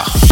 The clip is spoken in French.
Ah.